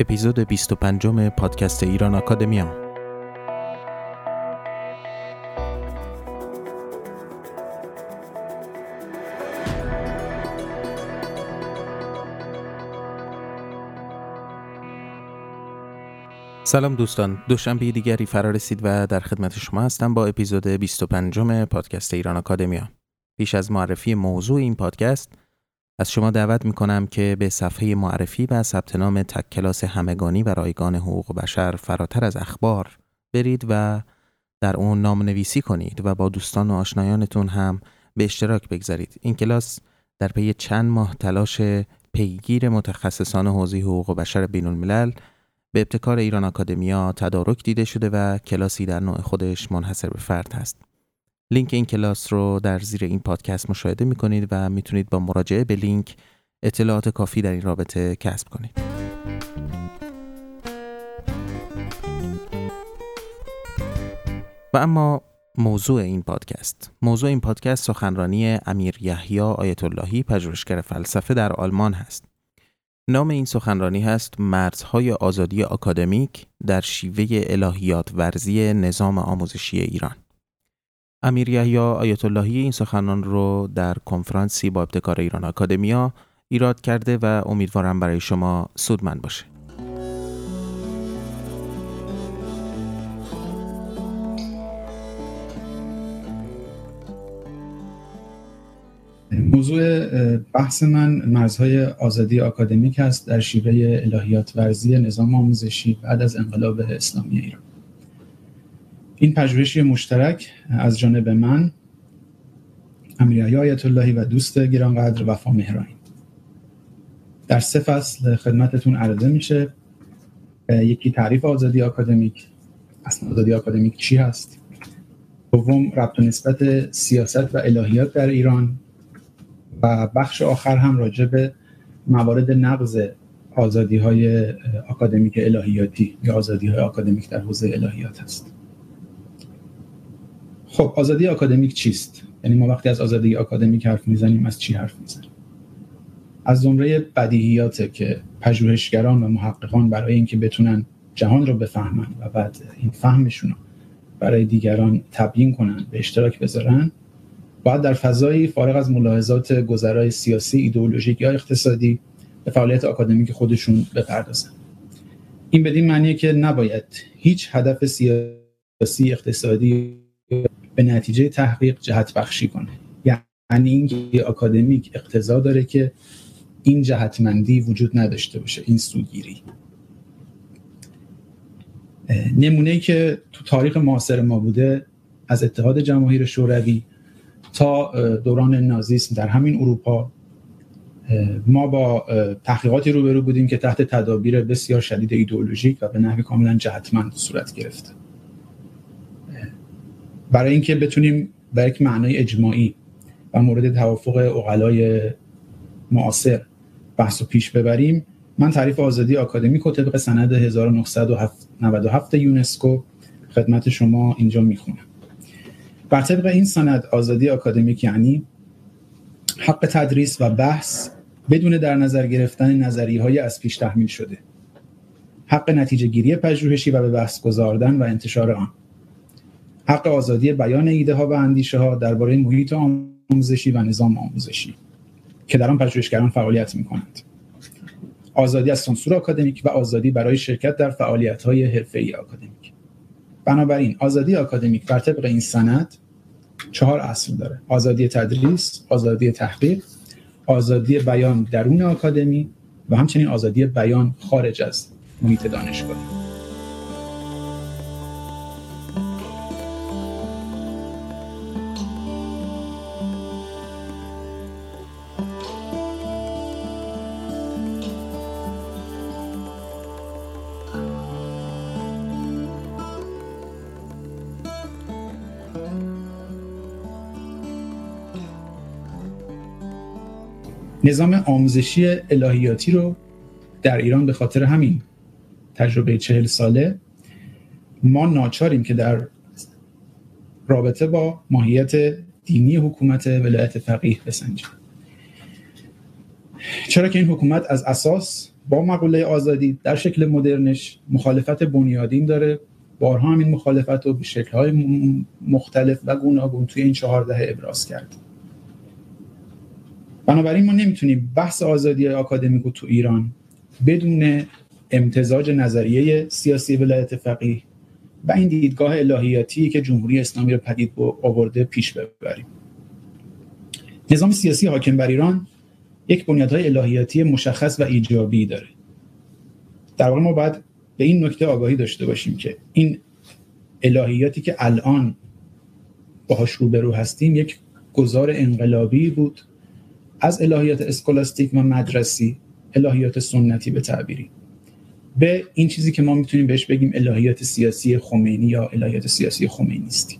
اپیزود 25 پادکست ایران آکادمیا. سلام دوستان دوشنبه دیگری فرا رسید و در خدمت شما هستم با اپیزود 25 پادکست ایران آکادمیا. پیش از معرفی موضوع این پادکست از شما دعوت می کنم که به صفحه معرفی و ثبت نام تک کلاس همگانی و رایگان حقوق بشر فراتر از اخبار برید و در اون نام نویسی کنید و با دوستان و آشنایانتون هم به اشتراک بگذارید. این کلاس در پی چند ماه تلاش پیگیر متخصصان حوزه حقوق بشر بین الملل به ابتکار ایران آکادمیا تدارک دیده شده و کلاسی در نوع خودش منحصر به فرد هست. لینک این کلاس رو در زیر این پادکست مشاهده می کنید و می‌تونید با مراجعه به لینک اطلاعات کافی در این رابطه کسب کنید. و اما موضوع این پادکست. موضوع این پادکست سخنرانی امیر یحیی آیت اللهی پژوهشگر فلسفه در آلمان هست. نام این سخنرانی هست مرزهای آزادی آکادمیک در شیوه الهیات ورزی نظام آموزشی ایران. امیر یحیی آیت اللهی این سخنان رو در کنفرانسی با ابتکار ایران آکادمیا ایراد کرده و امیدوارم برای شما سودمند باشه. موضوع بحث من مرزهای آزادی آکادمیک است در شیوه الهیات ورزی نظام آموزشی بعد از انقلاب اسلامی ایران. این پژوهشی مشترک از جانب من امیریه آیت اللهی و دوست گرانقدر وفا مهرانی در سه فصل خدمتتون عرضه میشه. یکی تعریف آزادی آکادمیک. اصلا آزادی آکادمیک چی هست؟ دوم ربط و نسبت سیاست و الهیات در ایران. و بخش آخر هم راجع به موارد نقض آزادی های آکادمیک الهیاتی یا آزادی های آکادمیک در حوزه الهیات هست. خب آزادی آکادمیک چیست؟ یعنی ما وقتی از آزادی آکادمیک حرف می‌زنیم از چی حرف می‌زنیم؟ از زمره بدیهیاته که پژوهشگران و محققان برای اینکه بتونن جهان رو بفهمن و بعد این فهمشون رو برای دیگران تبیین کنن به اشتراک بذارن باید در فضایی فارغ از ملاحظات گذرای سیاسی ایدئولوژیک یا اقتصادی به فعالیت آکادمیک خودشون بپردازن. این بدین معنیه که نباید هیچ هدف سیاسی اقتصادی به نتیجه تحقیق جهت بخشی کنه. یعنی اینکه اکادمیک اقتضا داره که این جهتمندی وجود نداشته باشه این سوگیری. نمونه که تو تاریخ معاصر ما بوده از اتحاد جماهیر شوروی تا دوران نازیسم در همین اروپا ما با تحقیقاتی روبرو بودیم که تحت تدابیر بسیار شدید ایدئولوژیک و به نحوی کاملا جهتمند صورت گرفته. برای اینکه بتونیم به یک معنای اجماعی و مورد توافق اقلای معاصر بحث و پیش ببریم من تعریف آزادی آکادمیک و طبق سند 1997 یونسکو خدمت شما اینجا می‌خونم. بر طبق این سند آزادی آکادمیک یعنی حق تدریس و بحث بدون در نظر گرفتن نظری های از پیش تحمیل شده. حق نتیجه گیری پژوهشی و به بحث گذاردن و انتشار آن. حق آزادی بیان ایده ها و اندیشه ها درباره محیط آموزشی و نظام آموزشی که در آن پژوهشگران فعالیت می کنند آزادی از سانسور آکادمیک و آزادی برای شرکت در فعالیت های حرفه‌ای آکادمیک. بنابراین آزادی آکادمیک بر طبق این سند چهار اصل داره آزادی تدریس آزادی تحقیق آزادی بیان درون آکادمی و همچنین آزادی بیان خارج از محیط دانشگاهی. نظام آموزشی الهیاتی رو در ایران به خاطر همین تجربه چهل ساله ما ناچاریم که در رابطه با ماهیت دینی حکومت ولایت فقیه بسنجیم. چرا که این حکومت از اساس با مقوله آزادی در شکل مدرنش مخالفت بنیادین داره بارها هم این مخالفت رو به شکل‌های مختلف و گوناگون توی این چهار دهه ابراز کرد. بنابراین ما نمی‌تونیم بحث آزادی آکادمیک تو ایران بدون امتزاج نظریه سیاسی ولایت فقیه و این دیدگاه الهیاتی که جمهوری اسلامی رو پدید آورده پیش ببریم. نظام سیاسی حاکم بر ایران یک بنیادهای الهیاتی مشخص و ایجابی داره. در واقع ما باید به این نکته آگاهی داشته باشیم که این الهیاتی که الان باهاش روبرو هستیم یک گذار انقلابی بود از الهیات اسکولاستیک و مدرسی الهیات سنتی به تعبیری. به این چیزی که ما می‌تونیم بهش بگیم الهیات سیاسی خمینی یا الهیات سیاسی خمینیستی.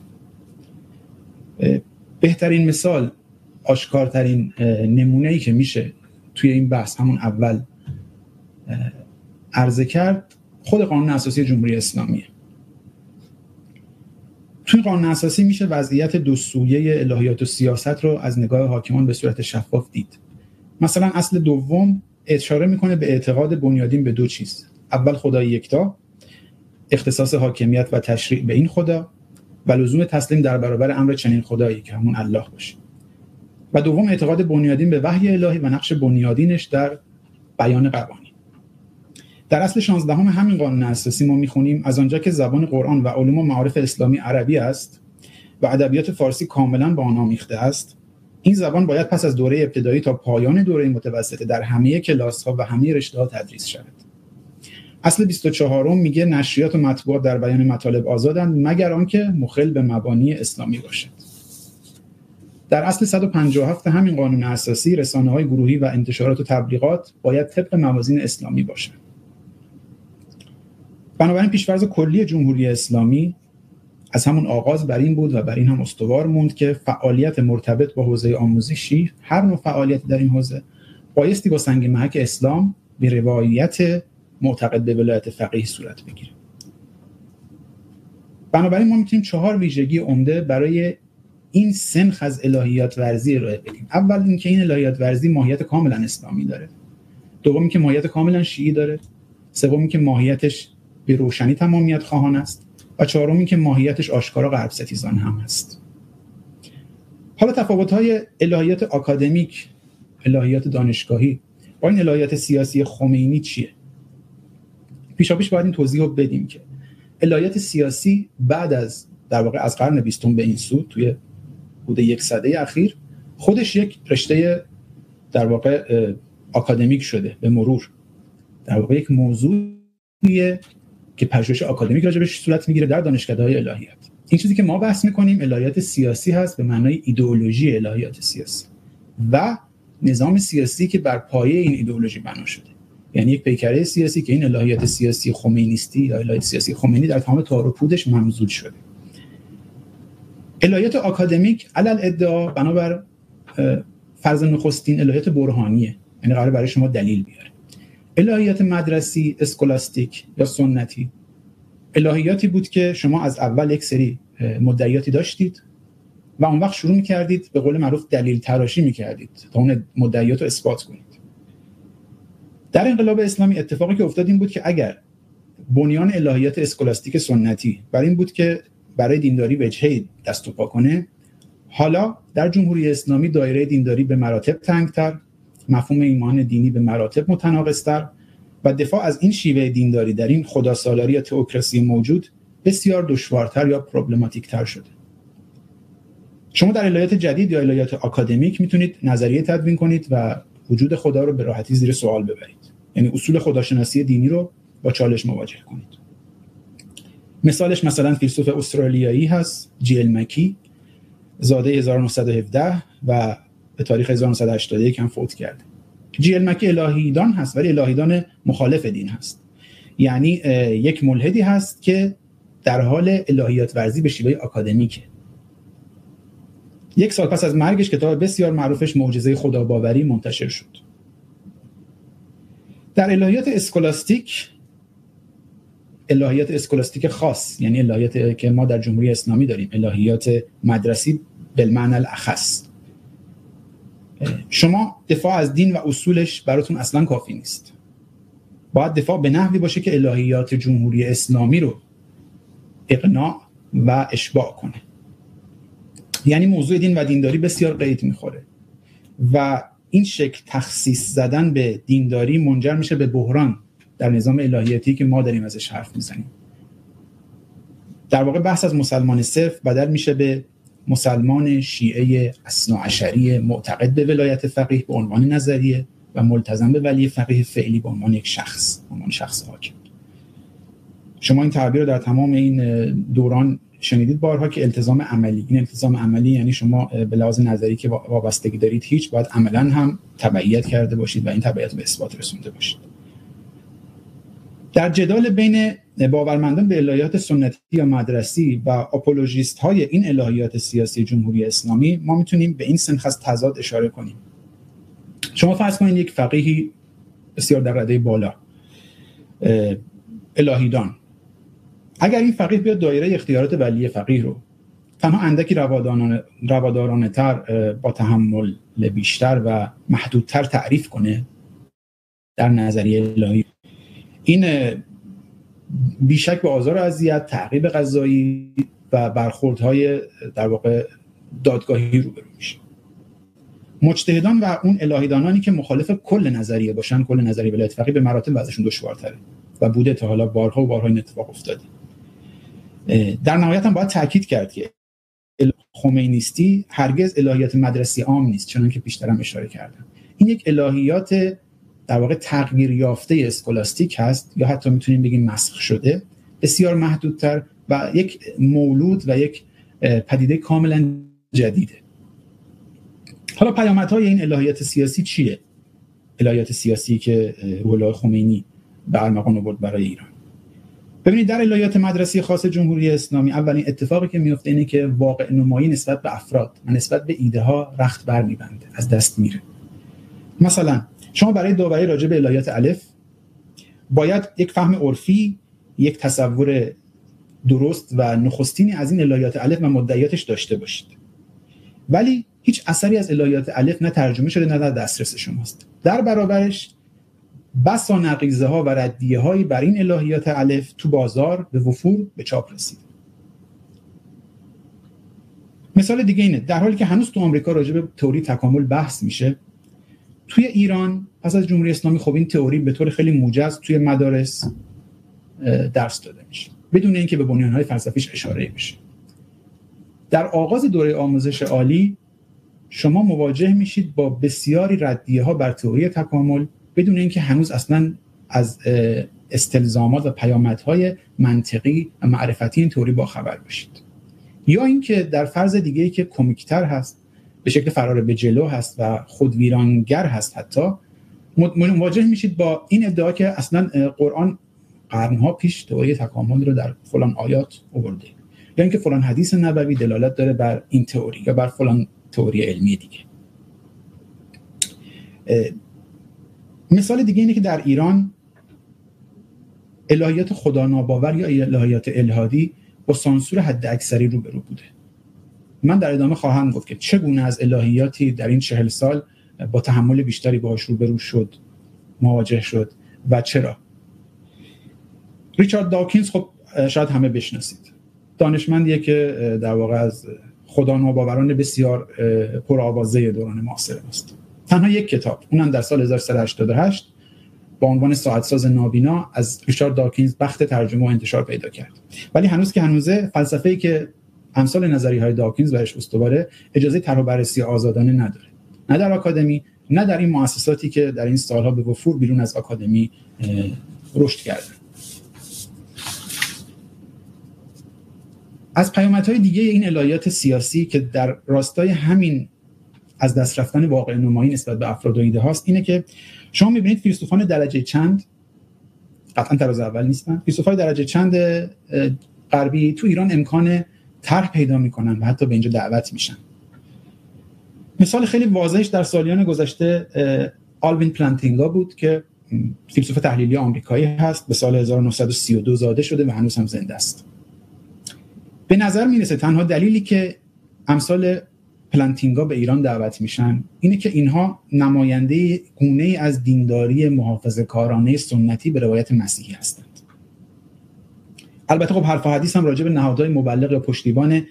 بهترین مثال آشکارترین نمونه ای که میشه توی این بحث همون اول عرضه کرد خود قانون اساسی جمهوری اسلامیه. توی قانون اساسی میشه وضعیت دو سویه الهیات و سیاست رو از نگاه حاکمان به صورت شفاف دید. مثلا اصل دوم اشاره می‌کنه به اعتقاد بنیادین به دو چیز. اول خدای یکتا اختصاص حاکمیت و تشریع به این خدا و لزوم تسلیم در برابر امر چنین خدایی که همون الله باشه. و دوم اعتقاد بنیادین به وحی الهی و نقش بنیادینش در بیان قوانین. در اصل 16 هم همین قانون اساسی ما می‌خونیم از آنجا که زبان قرآن و علوم و معارف اسلامی عربی است و ادبیات فارسی کاملا با آن آمیخته است. این زبان باید پس از دوره ابتدایی تا پایان دوره متوسطه در همه کلاس ها و همه رشته ها تدریس شود. اصل 24 میگه نشریات و مطبوعات در بیان مطالب آزادند مگر آنکه مخل به مبانی اسلامی باشد. در اصل 157 همین قانون اساسی رسانه های گروهی و انتشارات و تبلیغات باید طبق موازین اسلامی باشند. بنابراین پیشفرض کلی جمهوری اسلامی از همون آغاز بر این بود و بر این هم استوار موند که فعالیت مرتبط با حوزه آموزشی هر نوع فعالیت در این حوزه بایستی با سنگ محک اسلام به روایت معتقد به ولایت فقیه صورت بگیره. بنابراین ما می‌تونیم چهار ویژگی عمده برای این سنخ از الهیات ورزی ارائه بدیم. اول اینکه این الهیات ورزی ماهیت کاملا اسلامی داره. دوم که ماهیت کاملا شیعی داره. سوم که ماهیتش به روشنی تمامیت خواهان است و چهارم که ماهیتش آشکارا غرب ستیزان هم هست حالا تفاوت های الهیات آکادمیک الهیات دانشگاهی با این الهیات سیاسی خمینی چیه؟ پیشاپیش باید این توضیح رو بدیم که الهیات سیاسی بعد از در واقع از قرن بیستم به این سو توی حدود یک صده اخیر خودش یک رشته در واقع آکادمیک شده به مرور. در واقع یک موضوعیه که پژوهش آکادمیک راجبش صورت می‌گیره در های الهیات. این چیزی که ما بحث می‌کنیم الهیات سیاسی هست به معنای ایدئولوژی الهیات سیاسی و نظام سیاسی که بر پایه این ایدئولوژی بنا شده. یعنی یک پیکره سیاسی که این الهیات سیاسی خمینیستی یا الهیات سیاسی خمینی در تمام تار و پودش ممزود شده. الهیات آکادمیک علل ادعا بنابر فرض نخستین الهیات برهانیه. یعنی قرار برای شما دلیل بیاره. الهیات مدرسی اسکولاستیک یا سنتی؟ الهیاتی بود که شما از اول یک سری مدعیاتی داشتید و اون وقت شروع می‌کردید به قول معروف دلیل تراشی می‌کردید تا اون مدعیات رو اثبات کنید. در انقلاب اسلامی اتفاقی که افتاد این بود که اگر بنیان الهیات اسکولاستیک سنتی بر این بود که برای دینداری وجهه دست و پا کنه حالا در جمهوری اسلامی دایره دینداری به مراتب تنگتر مفهوم ایمان دینی به مراتب متناقضتر و دفاع از این شیوه دینداری در این خداسالاری یا تئوکراسی موجود بسیار دشوارتر یا پروبلماتیک شده. شما در الهیات جدید یا الهیات آکادمیک می‌تونید نظریه تدوین کنید و وجود خدا رو به راحتی زیر سوال ببرید. یعنی اصول خداشناسی دینی رو با چالش مواجه کنید. مثالش مثلا فیلسوف استرالیایی هست جیل مکی زاده 1917 و به تاریخ 1981 هم فوت کرده. جیل مکی الهیدان هست ولی الهیدان مخالف دین هست. یعنی یک ملحدی هست که در حال الهیات ورزی به شیوه آکادمیکه. یک سال پس از مرگش کتاب بسیار معروفش معجزه خداباوری منتشر شد. در الهیات اسکولاستیک الهیات اسکولاستیک خاص یعنی الهیات که ما در جمهوری اسلامی داریم الهیات مدرسی بالمعنى الاخص شما دفاع از دین و اصولش براتون اصلا کافی نیست. باید دفاع به نحوی باشه که الهیات جمهوری اسلامی رو اقناع و اشباع کنه. یعنی موضوع دین و دینداری بسیار قید می‌خوره. و این شکل تخصیص زدن به دینداری منجر میشه به بحران در نظام الهیاتی که ما داریم ازش حرف می‌زنیم. در واقع بحث از مسلمان صرف بدل میشه به مسلمان شیعه اصناعشری معتقد به ولایت فقیه به عنوان نظریه و ملتزم به ولی فقیه فعلی به عنوان یک شخص به عنوان شخص حاکم. شما این تعبیر رو در تمام این دوران شنیدید بارها که التزام عملی این التزام عملی یعنی شما به لحاظ نظری که وابستگی دارید هیچ باید عملا هم تبعیت کرده باشید و این تبعیت به اثبات رسونده باشید. در جدال بین باورمندان به الهیات سنتی یا مدرسی و اپولوژیست های این الهیات سیاسی جمهوری اسلامی ما می‌تونیم به این سنخ از تضاد اشاره کنیم. شما فرض کنید یک فقیهی بسیار در رده بالا الهیدان. اگر این فقیه بیاد دایره اختیارات ولی فقیه رو تنها اندکی روادارانه تر با تحمل بیشتر و محدودتر تعریف کنه در نظریه الهی. این بیشک به آزار و اذیت تعقیب غذایی و برخوردهای در واقع دادگاهی روبرو میشه. مجتهدان و اون الهیدانانی که مخالف کل نظریه باشن کل نظریه ولایت فقیه به مراتب وضعشون دشوارتره و بوده تا حالا بارها و بارها این اتفاق افتاده. در نهایت هم باید تاکید کرد که خمینیستی هرگز الهیات مدرسی عام نیست چون که پیشترم اشاره کردم. این یک الهیات در واقع تغییر یافته اسکولاستیک هست یا حتی می‌تونیم بگیم مسخ شده بسیار محدودتر و یک مولود و یک پدیده کاملا جدیده. حالا پیامدهای این الهیات سیاسی چیه؟ الهیات سیاسی که روح خمینی به ارمغان آورد برای ایران. ببینید در الهیات مدرسی خاص جمهوری اسلامی اولین اتفاقی که میفته اینه که واقع نمایی نسبت به افراد و نسبت به ایده ها رخت بر میبنده از دست میره. مثلا شما برای داوری راجع به الهیات الف باید یک فهم عرفی یک تصور درست و نخستینی از این الهیات الف و مدعیاتش داشته باشید. ولی هیچ اثری از الهیات الف نه ترجمه شده نه در دسترس شماست. در برابرش بسا نقیزه ها و ردیه هایی بر این الهیات الف تو بازار به وفور به چاپ رسید. مثال دیگه اینه. در حالی که هنوز تو آمریکا راجع به تئوری تکامل بحث میشه توی ایران پس از جمهوری اسلامی خب این تئوری به طور خیلی موجز توی مدارس درس داده میشه. بدون اینکه به بنیانهای فلسفیش اشاره بشه. در آغاز دوره آموزش عالی شما مواجه میشید با بسیاری ردیه ها بر تئوری تکامل بدون اینکه هنوز اصلا از استلزامات و پیامدهای منطقی و معرفتی این تئوری با خبر باشید یا اینکه در فرض دیگه ای که کمیکتر هست به شکل فرار به جلو هست و خودویرانگر هست حتی مواجه میشید با این ادعا که اصلا قرآن قرنها پیش تئوری تکامل رو در فلان آیات آورده. یا اینکه فلان حدیث نبوی دلالت داره بر این تئوری یا بر فلان تئوری علمی دیگه. مثال دیگه اینه که در ایران الهیات خدا ناباور یا الهیات الهادی با سانسور حد اکثری روبرو بوده. من در ادامه خواهم گفت که چگونه از الهیاتی در این چهل سال با تحمل بیشتری باهاش روبرو شد مواجه شد و چرا؟ ریچارد داکینز خب شاید همه بشناسید. دانشمندیه که در واقع از خدا ناباوران بسیار پرآوازه دوران معاصر است تنها یک کتاب اونم در سال 1388 با عنوان ساعت ساز نابینا از ریچارد داکینز بخت ترجمه و انتشار پیدا کرد. ولی هنوز که هنوزه فلسفه‌ای که امثال نظری های داکینز برش استواره اجازه طرح بررسی آزادانه نداره. نه در آکادمی نه در این مؤسساتی که در این سالها به وفور بیرون از آکادمی رشد کردن. از پیامدهای دیگه این الهیات سیاسی که در راستای همین از دست رفتن واقع نمایی نسبت به افراد و ایده هاست اینه که شما می‌بینید فیلسوفان درجه چند قطعا تراز اول نیستن فیلسوفای درجه چند غربی تو ایران امکان طرح پیدا می‌کنن و حتی به اینجا دعوت میشن. مثال خیلی واضحش در سالیان گذشته آلوین پلانتینگا بود که فیلسوف تحلیلی آمریکایی هست به سال 1932 زاده شده و هنوز هم زنده است. به نظر می‌رسه تنها دلیلی که امثال پلانتینگا به ایران دعوت میشن اینه که اینها نماینده گونه از دینداری محافظه کارانه سنتی به روایت مسیحی هستند البته خب حرف و حدیث هم راجع به نهادهای مبلغ یا پشتیبان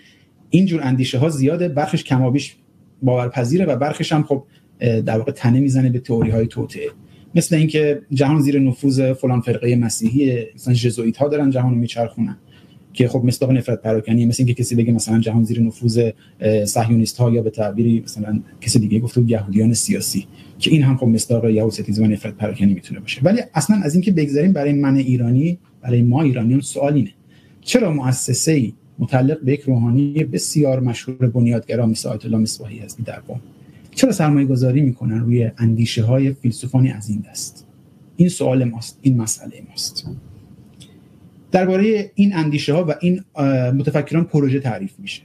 اینجور اندیشه ها زیاده. برخش کمابیش باورپذیره و برخش هم خب در واقع تنه می‌زنه به تئوری های توطئه. مثل اینکه جهان زیر نفوذ فلان فرقه مسیحی مثلا ژزوئیت ها دارن جهان رو میچرخونن که خب مصداق نفرت پراکنی مثل اینکه کسی بگه مثلا جهان زیر نفوذ صهیونیست ها یا به تعبیری مثلا کسی دیگه گفته یهودیان سیاسی که این هم خب مصداق یهودیسم و نفرت پراکنی می‌تونه باشه. ولی اصلا از اینکه بگذاریم برای من ایرانی برای ما ایرانیان سوال اینه چرا مؤسسه ای متعلق به یک روحانی بسیار مشهور بنیادگرا مثل آیت الله مصباحی هستی در قم چرا سرمایه گذاری می‌کنن روی اندیشه های فیلسوفانی از این دست؟ این سوال ماست این مسئله ماست. درباره این اندیشه ها و این متفکران پروژه تعریف میشه.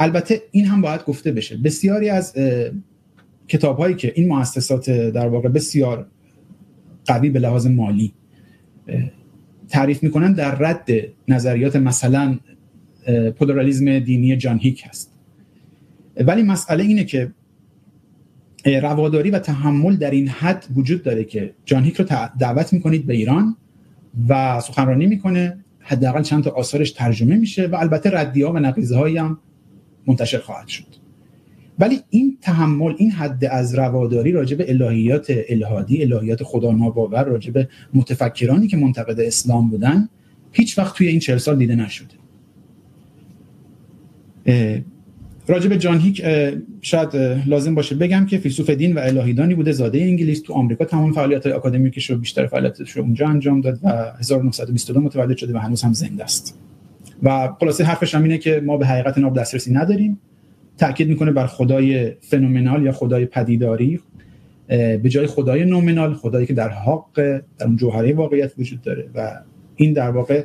البته این هم باید گفته بشه. بسیاری از کتاب هایی که این مؤسسات در واقع بسیار قوی به لحاظ مالی. تعریف می‌کنن در رد نظریات مثلا پلورالیزم دینی جان هیک هست. ولی مسئله اینه که رواداری و تحمل در این حد وجود داره که جان هیک رو دعوت می‌کنید به ایران و سخنرانی می‌کنه حداقل چند تا آثارش ترجمه میشه و البته ردیه و نقیزه هم منتشر خواهد شد. ولی این تحمل این حد از رواداری راجع الهیات الهادی الهیات خدا ناباور راجع متفکرانی که منتقد اسلام بودن هیچ وقت توی این چهل سال دیده نشده. راجع به جان هیک شاید لازم باشه بگم که فیلسوف دین و الهیدانی بوده زاده انگلیس تو آمریکا تمام فعالیت های اکادمیکش رو بیشتر فعالیتش رو اونجا انجام داد و 1922 متولد شده و هنوز هم زنده است. و خلاصه حرفش هم اینه که ما به حقیقت ناب دسترسی نداریم. تاکید می‌کنه بر خدای فنومنال یا خدای پدیداری. به جای خدای نومنال خدایی که در حق در اون جوهره واقعیت وجود داره و این در واقع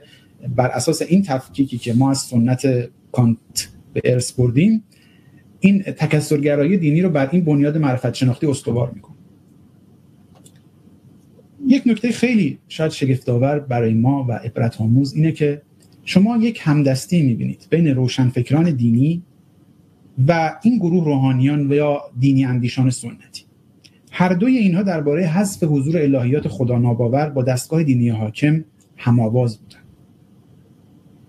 بر اساس این تفکیکی که ما از سنت کانت به ارث بردیم این تکثرگرایی دینی رو بر این بنیاد معرفت شناختی استوار می‌کنه. یک نکته خیلی شاید شگفتآور برای ما و عبرت آموز اینه که شما یک همدستی می‌بینید بین روشنفکران دینی و این گروه روحانیان و یا دینی اندیشان سنتی. هر دوی اینها درباره حذف حضور الهیات خدا ناباور با دستگاه دینی حاکم هماواز بودن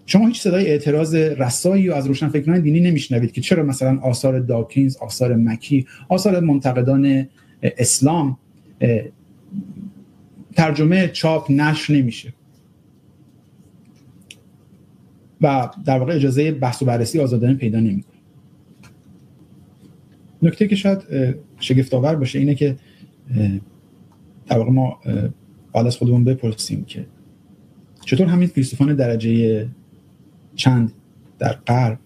شما هیچ صدای اعتراض رسایی و از روشنفکران دینی نمیشنوید که چرا مثلا آثار داکینز آثار مکی آثار منتقدان اسلام ترجمه چاپ نشر نمیشه. و در واقع اجازه بحث و بررسی آزادانه پیدا نمی‌کنه. نکته که شاید شگفت آور باشه اینه که در واقع ما بعد از خودمون بپرسیم که چطور همین فیلسوفان درجه چند در غرب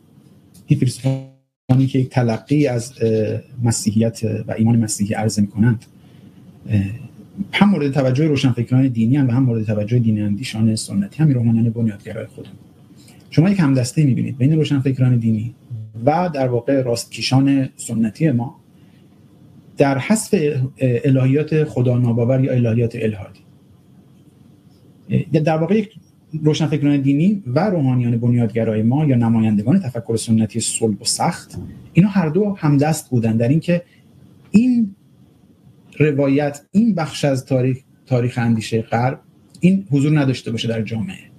این فیلسوفانی که یک تلقی از مسیحیت و ایمان مسیحی عرضه می‌کنند هم مورد توجه روشنفکران دینی هم و هم مورد توجه دین اندیشان سنتی همین روحانیان بنیادگرای خودم شما یک همدسته می‌بینید بین روشنفکران دینی و در واقع راستکیشان سنتی ما در حذف الهیات خدا ناباور یا الهیات الهادی. در واقع یک روشنفکران دینی و روحانیان بنیادگرای ما یا نمایندگان تفکر سنتی صلب و سخت اینا هر دو همدست بودن در اینکه این روایت این بخش از تاریخ تاریخ اندیشه غرب این حضور نداشته باشه در جامعه.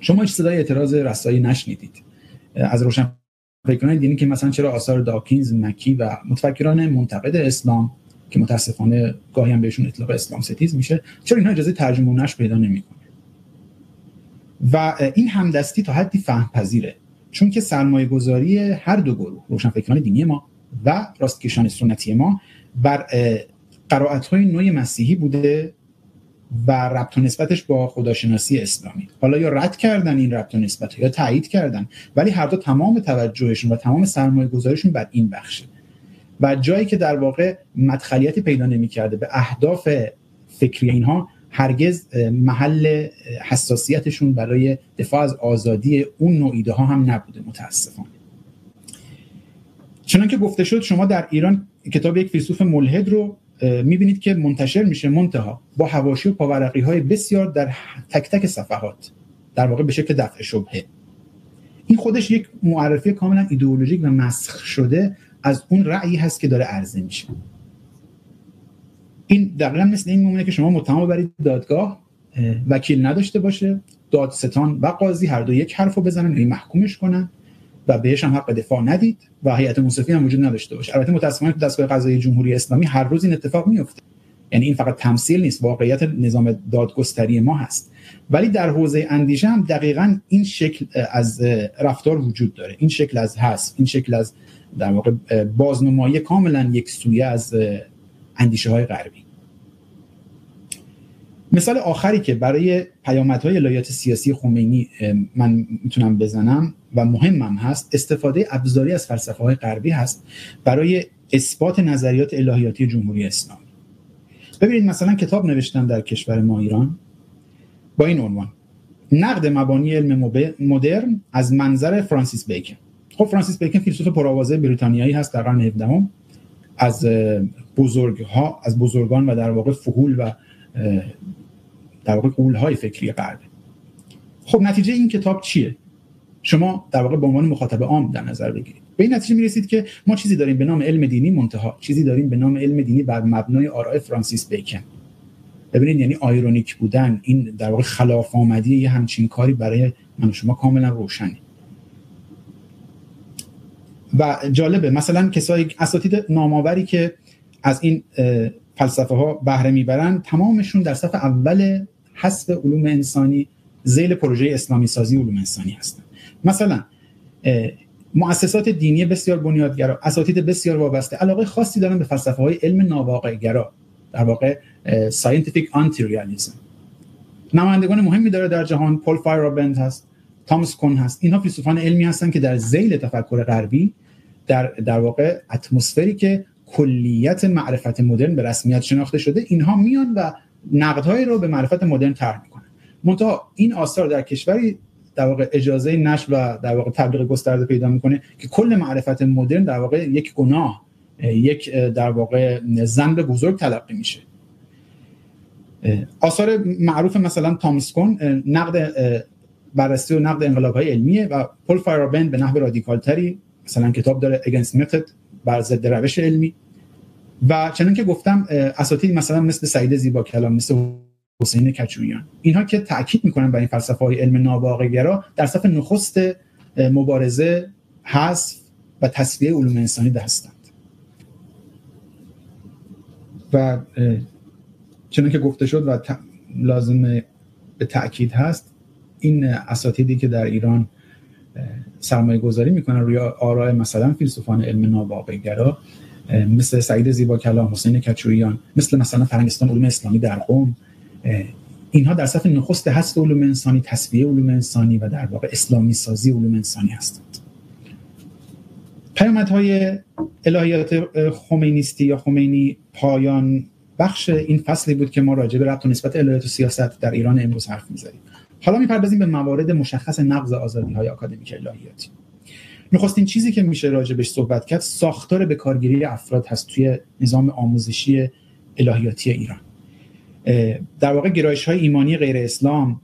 شما هیچ صدای اعتراض رسایی نشنیدید. از روشن فکران دینی که مثلا چرا آثار داکینز مکی و متفکران منتقد اسلام که متاسفانه گاهی هم بهشون اطلاق اسلام ستیز میشه چرا اینها اجازه نشر پیدا نمی‌کنه و این همدستی تا حدی فهم پذیره چون که سرمایه گذاری هر دو گروه روشنفکران دینی ما و راستکشان سنتی ما بر قرائت های نوع مسیحی بوده و ربط و نسبتش با خداشناسی اسلامی. حالا یا رد کردن این ربط و نسبت یا تایید کردن ولی هر دو تمام توجهشون و تمام سرمایه گذاریشون بر این بخشه. و جایی که در واقع مدخلیتی پیدا نمی‌کرده به اهداف فکری اینها هرگز محل حساسیتشون برای دفاع از آزادی اون نوع ایده ها هم نبوده متاسفانه. چنانکه که گفته شد شما در ایران کتاب یک فیلسوف ملحد رو می‌بینید که منتشر میشه منتها با هواشی و پاورقی های بسیار در تک تک صفحات در واقع به شکل دفع شبهه. این خودش یک معرفی کاملا ایدئولوژیک و مسخ شده از اون رأیی هست که داره عرضه میشه. این دقیقا مثل این میمونه که شما متهم برید دادگاه وکیل نداشته باشه دادستان و قاضی هر دو یک حرف رو بزنن این محکومش کنن. و بهش هم حق دفاع ندید و هیئت منصفی هم وجود نداشته باشه. البته متاسفانه تو دستگاه قضایی جمهوری اسلامی هر روز این اتفاق میفته یعنی این فقط تمثیل نیست واقعیت نظام دادگستری ما هست. ولی در حوزه اندیشه هم دقیقا این شکل از رفتار وجود داره. این شکل از هست این شکل از در واقع بازنمایی کاملا یک سویه از اندیشه های غربی. مثال آخری که برای پیامدهای الهیات سیاسی خمینی من می‌تونم بزنم و مهمم هست استفاده ابزاری از فلسفه های غربی هست برای اثبات نظریات الهیاتی جمهوری اسلامی. ببینید مثلا کتاب نوشتم در کشور ما ایران با این عنوان نقد مبانی علم مدرن از منظر فرانسیس بیکن. خب فرانسیس بیکن فیلسوف پرآوازه بریتانیایی هست در قرن 17 از بزرگ ها از بزرگان و در واقع فهول و در واقع قول های فکری غرب. خب نتیجه این کتاب چیه؟ شما در واقع به عنوان مخاطب عام در نظر بگیرید. به این نتیجه می‌رسید که ما چیزی داریم به نام علم دینی منتها چیزی داریم به نام علم دینی بر مبنای آراء فرانسیس بیکن. ببینید یعنی آیرونیک بودن این در واقع خلاف آمدی یه همچین کاری برای من و شما کاملا روشنه. و جالبه مثلا کسایی اساتید نامآوری که از این فلسفه ها بهره می‌برن تمامشون در صف اول حسب علوم انسانی ذیل پروژه اسلامی سازی علوم انسانی هستن. مثلا مؤسسات دینی بسیار بنیادگرا اساتید بسیار وابسته علاقه خاصی دارن به فلسفه های علم ناواقع گرا در واقع scientific anti-realism نمایندگان مهمی داره در جهان پول فایرابند هست تامس کون هست اینها فیلسوفان علمی هستن که در ذیل تفکر غربی در در واقع اتمسفری که کلیت معرفت مدرن به رسمیت شناخته شده اینها میان و نقدهایی رو به معرفت مدرن طرح می‌کنن. منتها این آثار در کشوری در واقع اجازه نشر و در واقع تبلیغ گسترده پیدا می‌کنه که کل معرفت مدرن در واقع یک گناه یک در واقع ذنب بزرگ تلقی میشه. آثار معروف مثلا تامسکون نقد بررسی و نقد انقلاب های علمیه و پول فایرابند به نحو رادیکال تری مثلا کتاب داره Against Method بر ضد روش علمی. و چنان که گفتم اساتید مثلا مثل سعید زیبا کلام مثل حسین کچویان اینها که تاکید می‌کنن بر این فلسفه های علم ناواقعگرا در صف نخست مبارزه حذف و تصویه علوم انسانی هستند. و چنان که گفته شد و لازم به تاکید هست این اساتیدی که در ایران سرمایه گذاری می‌کنن روی آراء مثلا فیلسوفان علم ناواقعگرا مثل سعید زیبا کلام حسین کچویان مثل مثلا فرنگستان علوم اسلامی در قوم اینها در صف نخست هست علوم انسانی تصویه علوم انسانی و در واقع اسلامی سازی علوم انسانی هستند. پیامدهای الهیات خمینیستی یا خمینی پایان بخش این فصلی بود که ما راجع به ربط و نسبت الهیات و سیاست در ایران امروز حرف می‌زنیم. حالا می‌پردازیم به موارد مشخص نقض آزادی های اکادمیک الهیاتی. نخستین چیزی که میشه راجع صحبت کرد ساختار به کارگیری افراد هست توی نظام آموزشی الهیاتی ایران. در واقع گرایش های ایمانی غیر اسلام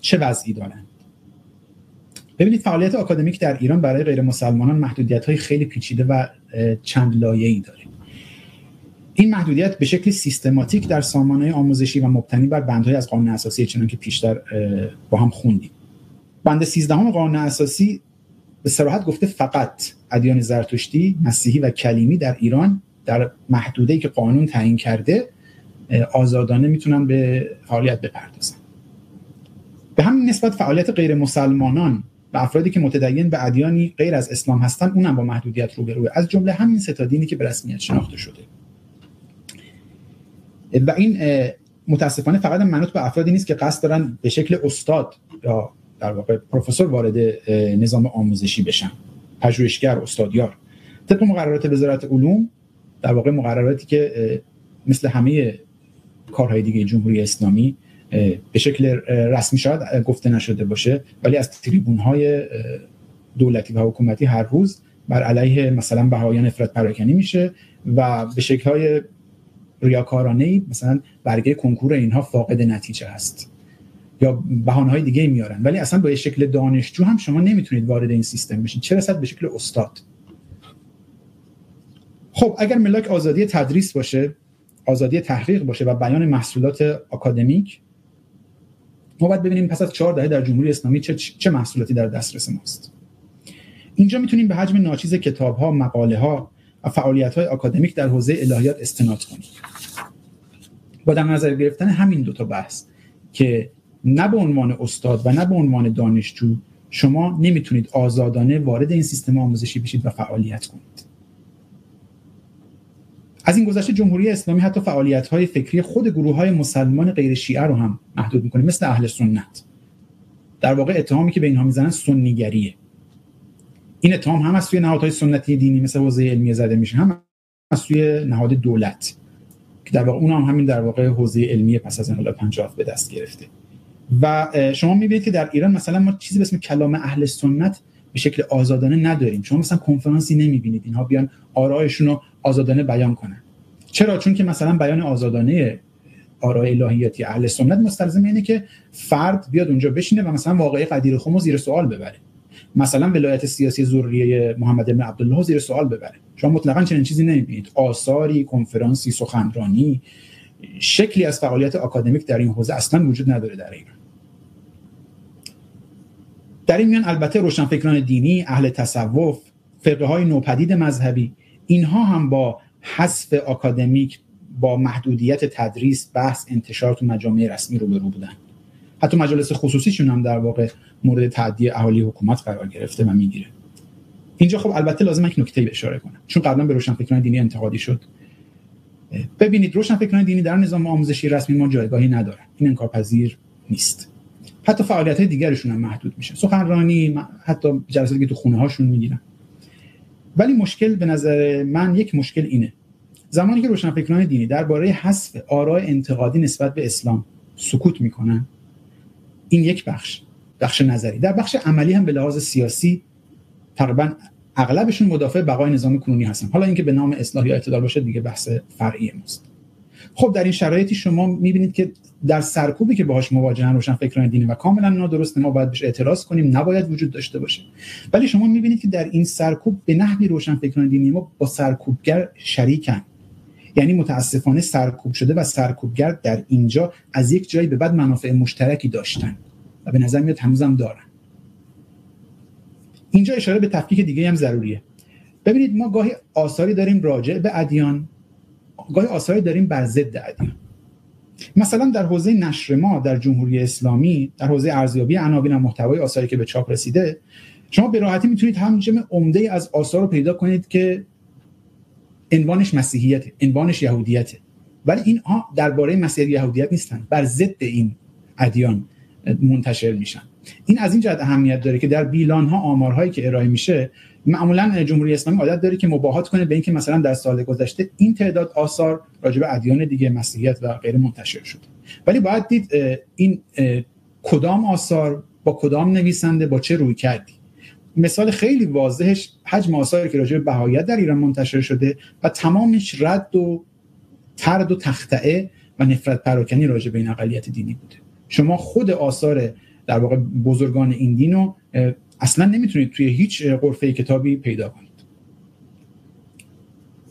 چه وضعی دارند؟ ببینید فعالیت آکادمیک در ایران برای غیر مسلمانان محدودیت های خیلی پیچیده و چند لایه‌ای داره. این محدودیت به شکل سیستماتیک در سامانه آموزشی و مبتنی بر بندهای از قانون اساسی چنان که پیشتر با هم خوندیم. بند 13 قانون اساسی به صراحت گفته فقط ادیان زرتشتی، مسیحی و کلیمی در ایران در محدوده‌ای که قانون تعیین کرده آزادانه می‌تونن به فعالیت بپردازن. به همین نسبت فعالیت غیر مسلمانان و افرادی که متدین به ادیانی غیر از اسلام هستن اونم با محدودیت روبروه. از جمله همین ستادینی که به رسمیت شناخته شده. و این متاسفانه فقط منوط به افرادی نیست که قصد دارن به شکل استاد یا در واقع پروفسور وارد نظام آموزشی بشن. پژوهشگر استادیار. طبق مقررات وزارت علوم در واقع مقرراتی که مثل همه کارهای دیگه جمهوری اسلامی به شکل رسمی شاید گفته نشده باشه ولی از تریبون های دولتی و حکومتی هر روز بر علیه مثلا بهایان افراد پراکنی میشه و به شکل های ریاکارانه ای مثلا برگه کنکور اینها فاقد نتیجه هست یا بهانه های دیگه میارن. ولی اصلا با شکل دانشجو هم شما نمی‌تونید وارد این سیستم بشین. چه رسد به شکل استاد؟ خب اگر ملاک آزادی تدریس باشه آزادی تحقیق باشه و بیان محصولات آکادمیک ما باید ببینیم پس از چهار دهه در جمهوری اسلامی چه, چه محصولاتی در دسترس ماست. اینجا می‌تونیم به حجم ناچیز کتاب ها مقاله ها و فعالیت های آکادمیک در حوزه الهیات استناد کنیم. با در نظر گرفتن همین دو تا بحث که نه به عنوان استاد و نه به عنوان دانشجو شما نمی‌تونید آزادانه وارد این سیستم آموزشی بشید و فعالیت کنید. از این گذشته جمهوری اسلامی حتی فعالیت های فکری خود گروه های مسلمان غیر شیعه رو هم محدود می‌کنه مثل اهل سنت. در واقع اتهامی که به اینها می‌زنن سنیگریه. این اتهام هم از سوی نهادهای سنتی دینی مثل حوزه علمیه زده میشه هم از سوی نهاد دولت. که در واقع اون هم همین در واقع حوزه علمی پس از انقلاب 50 به دست گرفته. و شما می‌بینید که در ایران مثلا ما چیزی به اسم کلام اهل سنت به شکل آزادانه نداریم. شما مثلا کنفرانسی نمی‌بینید. اینها بیان آرایشون رو آزادانه بیان کنن چرا؟ چون که مثلا بیان آزادانه آراء الهیاتی اهل سنت مستلزم اینه که فرد بیاد اونجا بشینه و مثلا واقعی قدیر خم زیر سوال ببره. مثلا ولایت سیاسی ذریه محمد بن عبدالله زیر سوال ببره. شما مطلقا چنین چیزی نمی‌بینید. آثاری کنفرانسی سخنرانی شکلی از فعالیت آکادمیک در این حوزه اصلا وجود نداره در ایران. در این میان البته روشنفکران دینی اهل تصوف فرقه های نوپدید مذهبی اینها هم با حذف آکادمیک با محدودیت تدریس بحث انتشار تو مجامع رسمی رو رو بودن. حتی مجالس خصوصیشون هم در واقع مورد تعدی اهالی حکومت قرار گرفته و می‌گیره. اینجا خب البته لازم یک نکته اشاره کنم. چون قبلا به روشنفکران دینی انتقادی شد. ببینید روشنفکران دینی در نظام آموزشی رسمی ما جایگاهی ندارن. این انکارپذیر نیست. حتی فعالیت های دیگرشون هم محدود میشه سخنرانی حتی جلساتی که تو خونه هاشون می‌گیرن. ولی مشکل به نظر من یک مشکل اینه. زمانی که روشنفکران دینی درباره حذف آراء انتقادی نسبت به اسلام سکوت می‌کنن این یک بخش بخش نظری. در بخش عملی هم به لحاظ سیاسی تقریبا اغلبشون مدافع بقای نظام کنونی هستن. حالا اینکه به نام اصلاح یا اعتدال باشه دیگه بحث فرعی ماست. خب در این شرایطی شما می‌بینید که در سرکوبی که باهاش مواجهن روشن فکران دینی و کاملا نادرسته ما باید بهش اعتراض کنیم نباید وجود داشته باشه. ولی شما می‌بینید که در این سرکوب به نحوی روشن فکران دینی ما با سرکوبگر شریکن. یعنی متاسفانه سرکوب شده و سرکوبگر در اینجا از یک جایی به بعد منافع مشترکی داشتن و به نظر میاد هنوزم دارن. اینجا اشاره به تفکیک دیگه هم ضروریه. ببینید ما گاهی آثاری داریم راجع به ادیان گاهی آثاری داریم بر ضد ادیان. مثلا در حوزه نشر ما در جمهوری اسلامی در حوزه ارزیابی عناوین و محتوای آثاری که به چاپ رسیده شما به راحتی می‌تونید جمع عمده از آثار رو پیدا کنید که عنوانش مسیحیت عنوانش یهودیته. ولی اینها درباره مسیحیت یهودیت نیستن بر ضد این ادیان منتشر میشن. این از این جهت اهمیت داره که در بیلان ها آمارهایی که ارائه میشه معمولا جمهوری اسلامی عادت داره که مباهات کنه به اینکه مثلا در سال گذشته این تعداد آثار راجع به ادیان دیگه مسیحیت و غیر منتشر شده ولی باید دید این کدام آثار با کدام نویسنده با چه روی کردی؟ مثال خیلی واضحش حجم آثاری که راجع به بهایت در ایران منتشر شده و تمامش رد و ترد و تختعه و نفرت پراکنی راجع به این اقلیت دینی بوده. شما خود آثار در واقع بزرگان این دین رو اصلا نمی‌تونید توی هیچ قرفه کتابی پیدا کنید.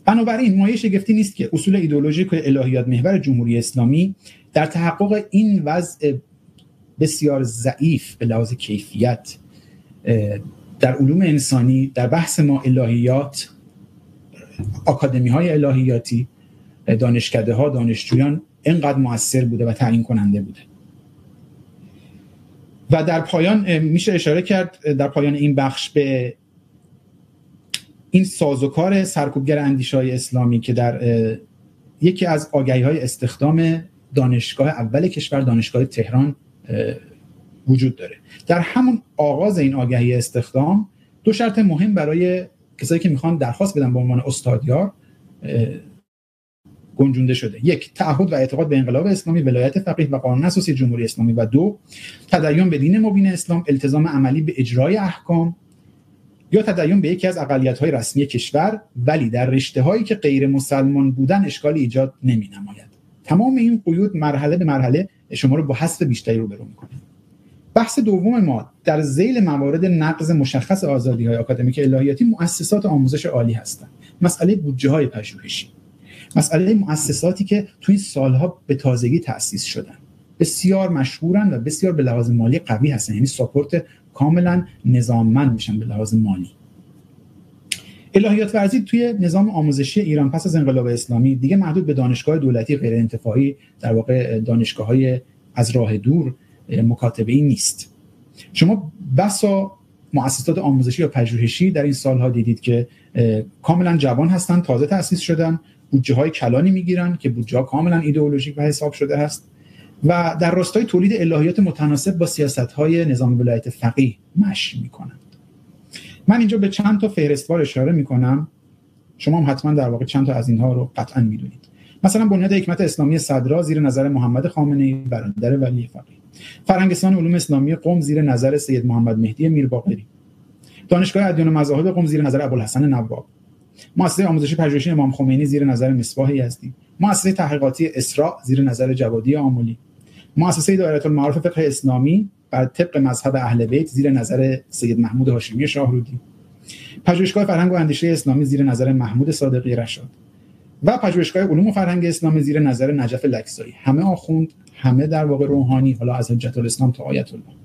بنابراین مایه شگفتی نیست که اصول ایدولوژیک الهیات محور جمهوری اسلامی در تحقق این وضع بسیار ضعیف به لحاظ کیفیت در علوم انسانی در بحث ما الهیات آکادمی های الهیاتی دانشکده ها دانشجویان اینقدر موثر بوده و تعیین کننده بوده. و در پایان میشه اشاره کرد در پایان این بخش به این سازوکار سرکوبگر اندیش های اسلامی که در یکی از آگهی های استخدام دانشگاه اول کشور دانشگاه تهران وجود داره. در همون آغاز این آگهی استخدام دو شرط مهم برای کسایی که می‌خوان درخواست بدن به عنوان استادیار گنجونده شده. یک تعهد و اعتقاد به انقلاب اسلامی ولایت فقیه و قانون اساسی جمهوری اسلامی. و دو تدین به دین مبین اسلام التزام عملی به اجرای احکام یا تدین به یکی از اقلیت های رسمی کشور ولی در رشته هایی که غیر مسلمان بودن اشکال ایجاد نمی نماید تمام این قیود مرحله به مرحله شما رو با حذف بیشتری روبرو می‌کنه. بحث دوم ما در زیل موارد نقض مشخص آزادی های آکادمیک الهیاتی مؤسسات آموزش عالی هستند. مسئله بودجه های پژوهشی. مسئله مؤسساتی که توی سالها به تازگی تأسیس شدن. بسیار مشهورن و بسیار به لحاظ مالی قوی هستن. یعنی ساپورت کاملا نظاممند میشن به لحاظ مالی. الهیات ورزی توی نظام آموزشی ایران پس از انقلاب اسلامی دیگه محدود به دانشگاه دولتی غیر انتفاعی در واقع دانشگاه های از راه دور مکاتبه ای نیست. شما بسا مؤسسات آموزشی یا پژوهشی در این سالها دیدید که کاملا جوان هستند تازه تأسیس شدن. بودجه های کلانی می‌گیرن که بودجه کاملا ایدئولوژیک و حساب شده هست و در راستای تولید الهیات متناسب با سیاست های نظام ولایت فقیه مشی می‌کنند. من اینجا به چند تا فهرستوار اشاره می‌کنم. شما هم حتما در واقع چند تا از اینها رو قطعا می‌دونید. مثلا بنیاد حکمت اسلامی صدرا زیر نظر محمد خامنه ای برادر ولی فقیه. فرهنگستان علوم اسلامی قم زیر نظر سید محمد مهدی میرباقری. دانشگاه ادیان مذاهب قم زیر نظر ابوالحسن نواب. مؤسسه آموزشی پژوهشی امام خمینی زیر نظر مصباح یزدی مؤسسه تحقیقاتی اسراء زیر نظر جوادی آمولی. مؤسسه دایره المعارف فقه اسلامی بر طبق مذهب اهل بیت زیر نظر سید محمود هاشمی شاهرودی. پژوهشگاه فرهنگ و اندیشه اسلامی زیر نظر محمود صادقی رشاد. و پژوهشگاه علوم و فرهنگ اسلامی زیر نظر نجف لکسایی. همه آخوند همه در واقع روحانی حالا از حجت الاسلام تا آیت الله.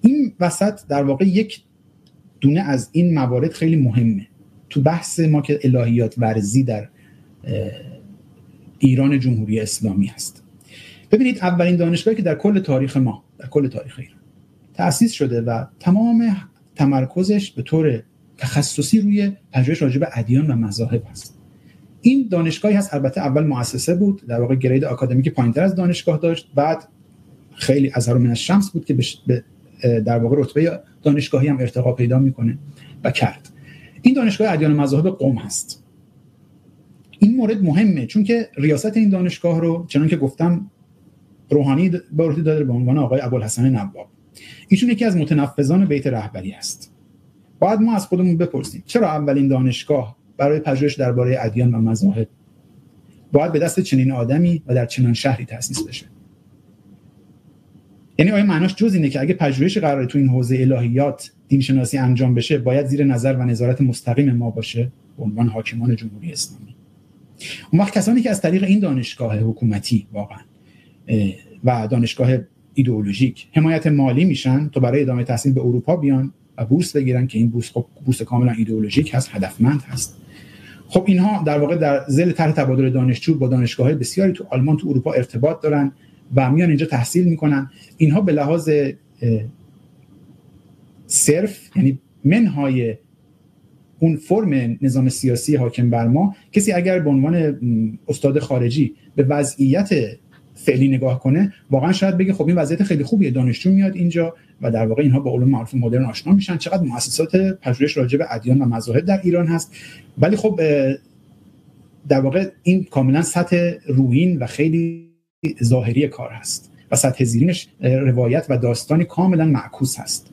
این وسط در واقع یک دونه از این موارد خیلی مهمه. تو بحث ما که الهیات ورزی در ایران جمهوری اسلامی هست. ببینید اولین دانشگاهی که در کل تاریخ ما در کل تاریخ ایران تأسیس شده و تمام تمرکزش به طور تخصصی روی پژوهش راجع به ادیان و مذاهب هست. این دانشگاهی هست البته اول مؤسسه بود در واقع گرید آکادمیک پایینتر از دانشگاه داشت بعد خیلی از از شمس بود که به در واقع رتبه دانشگاهی هم ارتقا پیدا می‌کنه و کرد. این دانشگاه ادیان مذاهب قوم هست. این مورد مهمه چون که ریاست این دانشگاه رو چنان که گفتم روحانی به داده به عنوان آقای ابوالحسن نواب. ایشون یکی از متنفذان بیت رهبری است باید ما از خودمون بپرسیم چرا اولین دانشگاه برای پژوهش درباره ادیان و مذاهب باید به دست چنین آدمی و در چنان شهری تأسیس بشه؟ یعنی آیا معناش جز اینه که اگه پژوهش قرار تو این حوزه الهیات دینشناسی انجام بشه باید زیر نظر و نظارت مستقیم ما باشه؟ به عنوان حاکمان جمهوری اسلامی. اون وقت کسانی که از طریق این دانشگاه حکومتی واقعا و دانشگاه ایدئولوژیک حمایت مالی میشن تا برای ادامه تحصیل به اروپا بیان و بورس بگیرن که این بورس خب بورس کاملا ایدئولوژیک هست هدفمند هست. خب اینها در واقع در زل طرح تبادل دانشجو با دانشگاه بسیاری تو آلمان تو اروپا ارتباط دارن و میان اینجا تحصیل می‌کنن. اینها به لحاظ صرف یعنی منهای اون فرم نظام سیاسی حاکم بر ما کسی اگر به عنوان استاد خارجی به وضعیت فعلی نگاه کنه واقعا شاید بگه خب این وضعیت خیلی خوبیه دانشجو میاد اینجا و در واقع اینها با علوم معروف مدرن آشنا میشن. چقدر مؤسسات پژوهش راجع به ادیان و مذاهب در ایران هست. ولی خب در واقع این کاملا سطح روین و خیلی ظاهری کار هست و سطح زیرینش روایت و داستانی کاملا معکوس هست.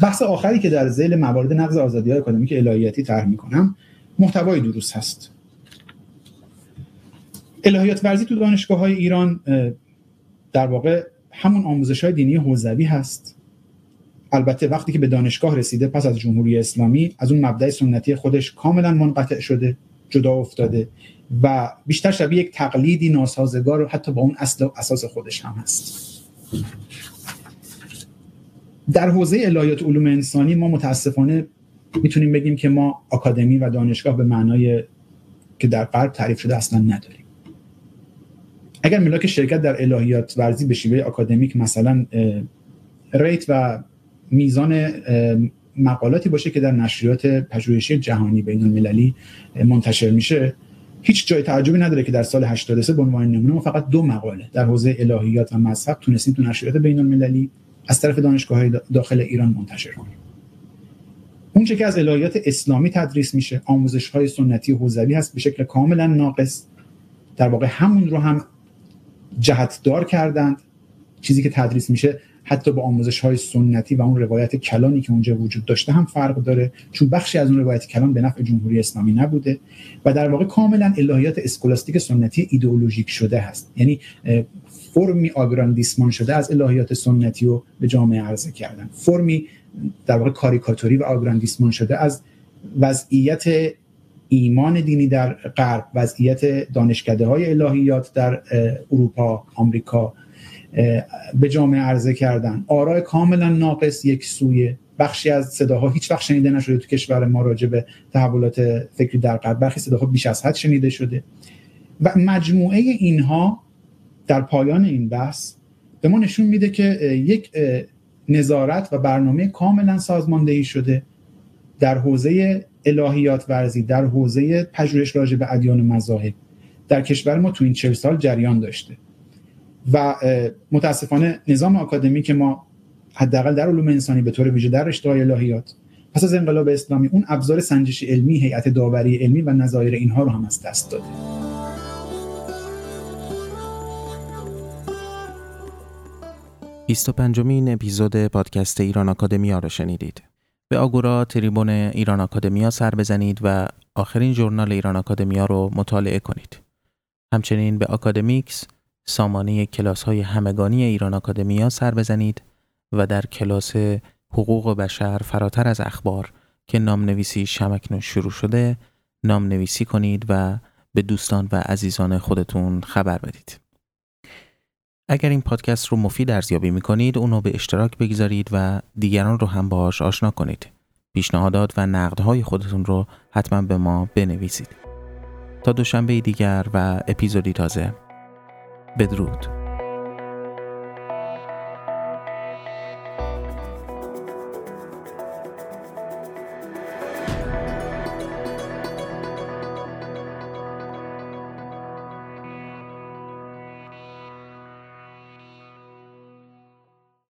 بحث آخری که در زیل موارد نقض آزادی های اکادمیک الهیاتی طرح می‌کنم محتوای دروس هست. الهیات ورزی تو دانشگاه های ایران در واقع همون آموزش های دینی حوزوی هست. البته وقتی که به دانشگاه رسیده پس از جمهوری اسلامی از اون مبدع سنتی خودش کاملا منقطع شده جدا افتاده. و بیشتر شبیه یک تقلیدی ناسازگار و حتی با اون اصل و اساس خودش هم هست. در حوزه الهیات علوم انسانی ما متاسفانه می‌تونیم بگیم که ما آکادمی و دانشگاه به معنای که در غرب تعریف شده اصلا نداریم. اگر ملاک شرکت در الهیات ورزی به شیوه آکادمیک مثلا ریت و میزان مقالاتی باشه که در نشریات پژوهشی جهانی بین المللی منتشر میشه هیچ جای تعجبی نداره که در سال 83 به عنوان نمونه فقط دو مقاله در حوزه الهیات و مذهب تونستیم تو نشریات بین المللی از طرف دانشگاه داخل ایران منتشر کنیم. اون که از الهیات اسلامی تدریس میشه آموزش های سنتی حوزوی هست به شکل کاملا ناقص. در واقع همون رو هم جهتدار کردند. چیزی که تدریس میشه حتی با آموزش های سنتی و اون روایت کلانی که اونجا وجود داشته هم فرق داره چون بخشی از اون روایت کلان به نفع جمهوری اسلامی نبوده و در واقع کاملا الهیات اسکولاستیک سنتی ایدئولوژیک شده هست. یعنی فرمی آگراندیسمان شده از الهیات سنتی رو به جامعه عرضه کردن. فرمی در واقع کاریکاتوری و آگراندیسمان شده از وضعیت ایمان دینی در غرب وضعیت دانشکده های الهیات در اروپا آمریکا به جامعه عرضه کردن. آرای کاملا ناقص یک سویه. بخشی از صداها هیچ وقت شنیده نشده تو کشور ما راجع به تحولات فکری در غرب برخی صداها بیش از حد شنیده شده. و مجموعه اینها در پایان این بحث به ما نشون میده که یک نظارت و برنامه کاملا سازماندهی شده در حوزه الهیات ورزی در حوزه پژوهش راجع به ادیان مذاهب. در کشور ما تو این چهل سال جریان داشته. و متاسفانه نظام آکادمی که ما حداقل در علوم انسانی به طور ویژه در رشته الهیات پس از انقلاب اسلامی اون ابزار سنجش علمی هیئت داوری علمی و نظایر اینها رو هم از دست داده 25 این اپیزود پادکست ایران آکادمیا را شنیدید. به آگورا تریبون ایران آکادمیا سر بزنید و آخرین جورنال ایران آکادمیا رو مطالعه کنید. همچنین به آکادمیکس سامانه کلاس های همگانی ایران آکادمیا سر بزنید و در کلاس حقوق بشر فراتر از اخبار که نام نویسی شمکنون شروع شده نام نویسی کنید و به دوستان و عزیزان خودتون خبر بدید. اگر این پادکست رو مفید ارزیابی می کنید اونو به اشتراک بگذارید و دیگران رو هم باهاش آشنا کنید. پیشنهادات و نقدهای خودتون رو حتما به ما بنویسید. تا دوشنبه دیگر و اپیزودی تازه بدرود.